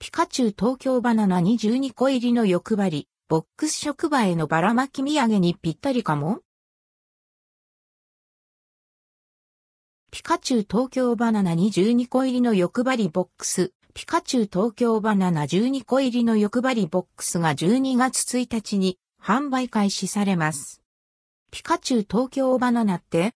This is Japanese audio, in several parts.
ピカチュウ東京バナナ22個入りの欲張り、ボックス職場へのばらまき土産にぴったりかも？ピカチュウ東京バナナ22個入りの欲張りボックス、ピカチュウ東京バナナ12個入りの欲張りボックスが12月1日に販売開始されます。ピカチュウ東京バナナって？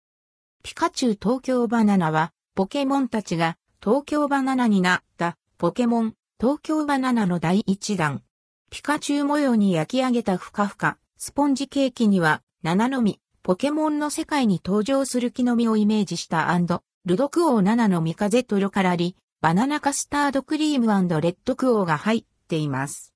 ピカチュウ東京バナナはポケモンたちが東京バナナになったポケモン。東京バナナの第一弾。ピカチュウ模様に焼き上げたふかふか、スポンジケーキには、ナナの実、ポケモンの世界に登場する木の実をイメージしたルドクオーナナの実風とろーり、バナナカスタードクリームレッドクオーが入っています。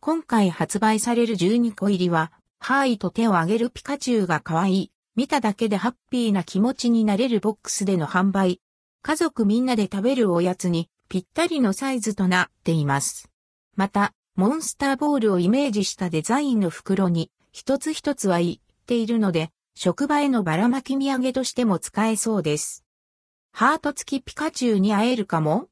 今回発売される12個入りは、ハーイと手を挙げるピカチュウが可愛い、見ただけでハッピーな気持ちになれるボックスでの販売。家族みんなで食べるおやつにぴったりのサイズとなっています。また、モンスターボールをイメージしたデザインの袋に一つ一つはいっているので、職場へのばらまき土産としても使えそうです。ハート付きピカチュウに会えるかも？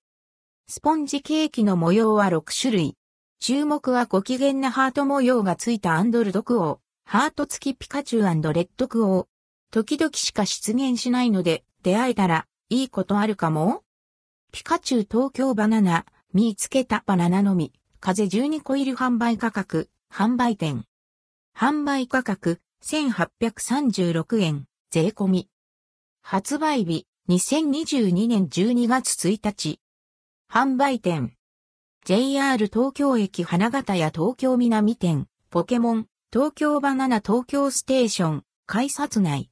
スポンジケーキの模様は6種類。注目はご機嫌なハート模様がついたアンドルドクオー、ハート付きピカチュウレッドクオー。時々しか出現しないので、出会えたらいいことあるかも？ピカチュウ東京バナナ、見つけたバナナのみ、風12個入り販売価格、販売店。販売価格、1836円、税込み。発売日、2022年12月1日。販売店。JR 東京駅花形や東京南店、ポケモン、東京バナナ東京ステーション、改札内。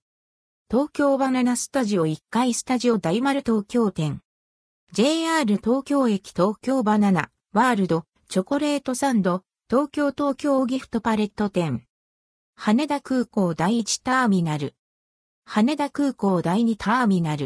東京バナナスタジオ1階スタジオ大丸東京店。JR 東京駅東京バナナ、ワールド、チョコレートサンド、東京東京ギフトパレット店。羽田空港第1ターミナル。羽田空港第2ターミナル。